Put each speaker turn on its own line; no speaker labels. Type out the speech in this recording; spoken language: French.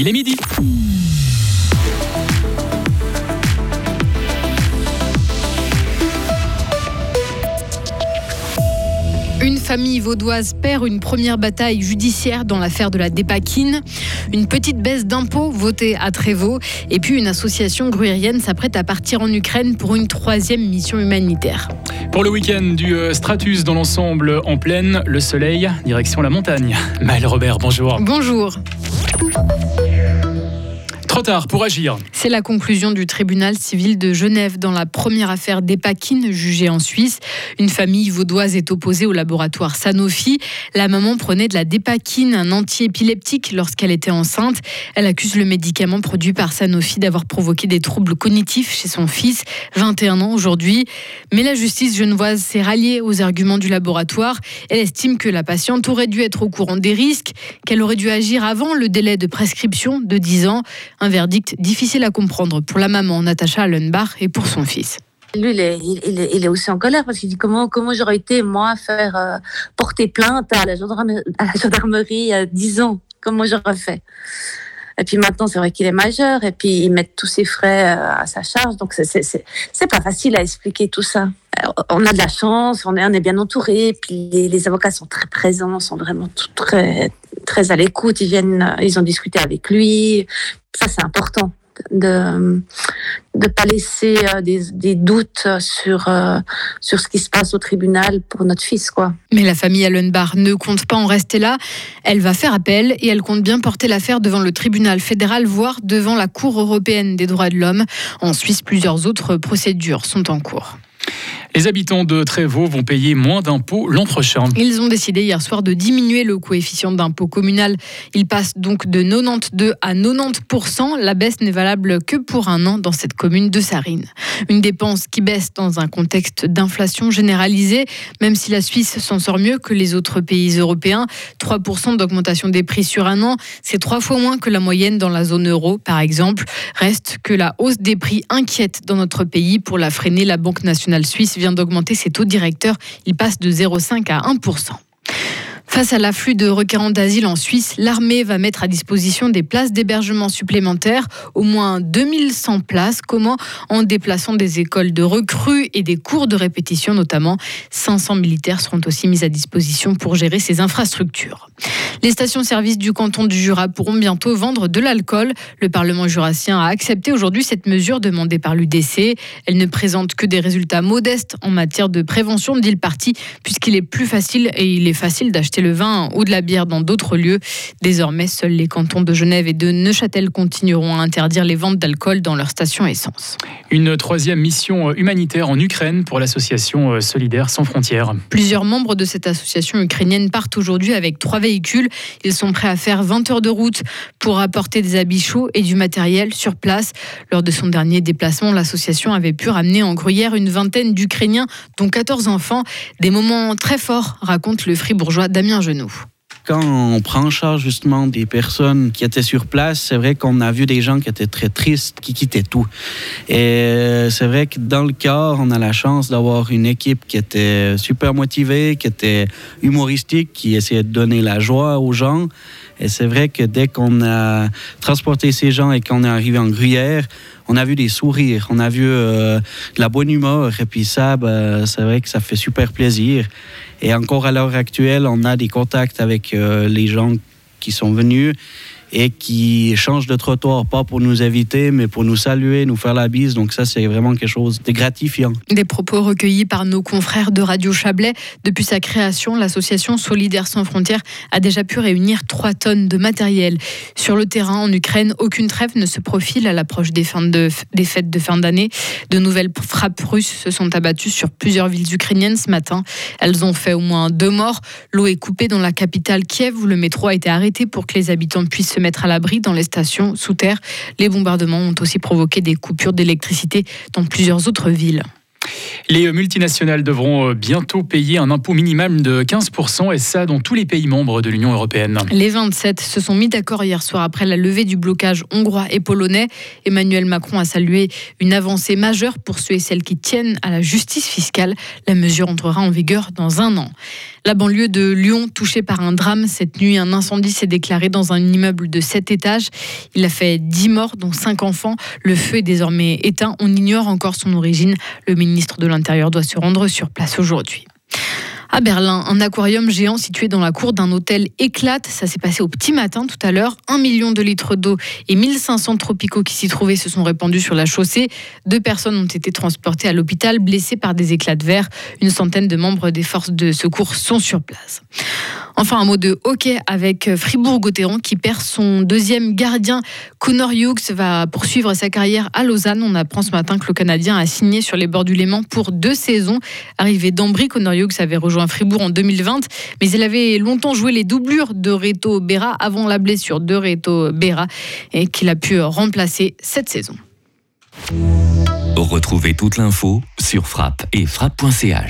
Il est midi.
Une famille vaudoise perd une première bataille judiciaire dans l'affaire de la dépakine. Une petite baisse d'impôts votée à Trévaux. Et puis une association gruyérienne s'apprête à partir en Ukraine pour une troisième mission humanitaire.
Pour le week-end du euh, Stratus dans l'ensemble en pleine, le soleil, direction la montagne. Maël Robert, bonjour.
Bonjour. C'est la conclusion du tribunal civil de Genève dans la première affaire d'Epakine jugée en Suisse. Une famille vaudoise est opposée au laboratoire Sanofi. La maman prenait de la Dépakine, un antiépileptique, lorsqu'elle était enceinte. Elle accuse le médicament produit par Sanofi d'avoir provoqué des troubles cognitifs chez son fils, 21 ans aujourd'hui. Mais la justice genevoise s'est ralliée aux arguments du laboratoire. Elle estime que la patiente aurait dû être au courant des risques, qu'elle aurait dû agir avant le délai de prescription de 10 ans. Verdict difficile à comprendre pour la maman Natacha Allenbach et pour son fils.
Lui, il est, aussi en colère parce qu'il dit comment, comment j'aurais été, moi, faire euh, porter plainte à la gendarmerie, à la gendarmerie à 10 ans? Comment j'aurais fait? Et puis maintenant, c'est vrai qu'il est majeur, et puis ils mettent tous ses frais euh, à sa charge, donc c'est pas facile à expliquer tout ça. On a de la chance, on est, bien entouré, puis les, avocats sont très présents, sont vraiment très, très à l'écoute, ils viennent, ils ont discuté avec lui, ça, c'est important de ne pas laisser euh, des, doutes sur, euh, sur ce qui se passe au tribunal pour notre fils. Quoi.
Mais la famille Allenbar ne compte pas en rester là. Elle va faire appel et elle compte bien porter l'affaire devant le tribunal fédéral, voire devant la Cour européenne des droits de l'homme. En Suisse, plusieurs autres procédures sont en cours.
Les habitants de Trévaux vont payer moins d'impôts l'an prochain.
Ils ont décidé hier soir de diminuer le coefficient d'impôt communal. Il passe donc de 92 à 90% La baisse n'est valable que pour un an dans cette commune de Sarine. Une dépense qui baisse dans un contexte d'inflation généralisée, même si la Suisse s'en sort mieux que les autres pays européens. 3% d'augmentation des prix sur un an, c'est trois fois moins que la moyenne dans la zone euro, par exemple. Reste que la hausse des prix inquiète dans notre pays. Pour la freiner, la Banque nationale suisse vient d'augmenter ses taux directeurs. Il passe de 0,5 à 1 Face à l'afflux de requérants d'asile en Suisse, l'armée va mettre à disposition des places d'hébergement supplémentaires, au moins 2100 places. Comment En déplaçant des écoles de recrues et des cours de répétition notamment. 500 militaires seront aussi mis à disposition pour gérer ces infrastructures. Les stations-service du canton du Jura pourront bientôt vendre de l'alcool. Le Parlement jurassien a accepté aujourd'hui cette mesure demandée par l'UDC. Elle ne présente que des résultats modestes en matière de prévention, dit le parti, puisqu'il est plus facile et il est facile d'acheter le vin ou de la bière dans d'autres lieux. Désormais, seuls les cantons de Genève et de Neuchâtel continueront à interdire les ventes d'alcool dans leurs stations essence.
Une troisième mission humanitaire en Ukraine pour l'association euh, Solidaire sans frontières.
Plusieurs membres de cette association ukrainienne partent aujourd'hui avec trois véhicules. Ils sont prêts à faire 20 heures de route pour apporter des habits chauds et du matériel sur place. Lors de son dernier déplacement, l'association avait pu ramener en Gruyère une vingtaine d'Ukrainiens, dont 14 enfants. Des moments très forts, raconte le fribourgeois Damien
Quand on prend en charge justement des personnes qui étaient sur place, c'est vrai qu'on a vu des gens qui étaient très tristes, qui quittaient tout. Et c'est vrai que dans le cas, on a la chance d'avoir une équipe qui était super motivée, qui était humoristique, qui essayait de donner la joie aux gens. Et c'est vrai que dès qu'on a transporté ces gens et qu'on est arrivé en Gruyère, on a vu des sourires, on a vu euh, de la bonne humeur. Et puis ça, ben, c'est vrai que ça fait super plaisir. Et encore à l'heure actuelle, on a des contacts avec euh, les gens qui sont venus et qui changent de trottoir, pas pour nous inviter, mais pour nous saluer, nous faire la bise. Donc ça, c'est vraiment quelque chose de gratifiant.
Des propos recueillis par nos confrères de Radio Chablais. Depuis sa création, l'association Solidaire sans frontières a déjà pu réunir 3 tonnes de matériel. Sur le terrain, en Ukraine, aucune trêve ne se profile à l'approche des, des fêtes de fin d'année. De nouvelles frappes russes se sont abattues sur plusieurs villes ukrainiennes ce matin. Elles ont fait au moins deux morts. L'eau est coupée dans la capitale Kiev où le métro a été arrêté pour que les habitants puissent se mettre à l'abri dans les stations sous terre. Les bombardements ont aussi provoqué des coupures d'électricité dans plusieurs autres villes.
Les multinationales devront euh, bientôt payer un impôt minimal de 15% et ça dans tous les pays membres de l'Union européenne.
Les 27 se sont mis d'accord hier soir après la levée du blocage hongrois et polonais. Emmanuel Macron a salué une avancée majeure pour ceux et celles qui tiennent à la justice fiscale. La mesure entrera en vigueur dans un an. La banlieue de Lyon, touchée par un drame. Cette nuit, un incendie s'est déclaré dans un immeuble de 7 étages. Il a fait 10 morts, dont 5 enfants. Le feu est désormais éteint. On ignore encore son origine. Le ministre de l'Intérieur doit se rendre sur place aujourd'hui. À Berlin, un aquarium géant situé dans la cour d'un hôtel éclate. Ça s'est passé au petit matin tout à l'heure. Un million de litres d'eau et 1500 tropicaux qui s'y trouvaient se sont répandus sur la chaussée. Deux personnes ont été transportées à l'hôpital blessées par des éclats de verre. Une centaine de membres des forces de secours sont sur place. Enfin, un mot de hockey avec Fribourg-Gotteron qui perd son deuxième gardien. Connor Hughes va poursuivre sa carrière à Lausanne. On apprend ce matin que le Canadien a signé sur les bords du Léman pour deux saisons. Arrivé d'Ambry, Connor Hughes avait rejoint Fribourg en 2020, mais il avait longtemps joué les doublures de Reto Berra avant la blessure de Reto Berra et qu'il a pu remplacer cette saison.
Retrouvez toute l'info sur frappe et frappe.ch.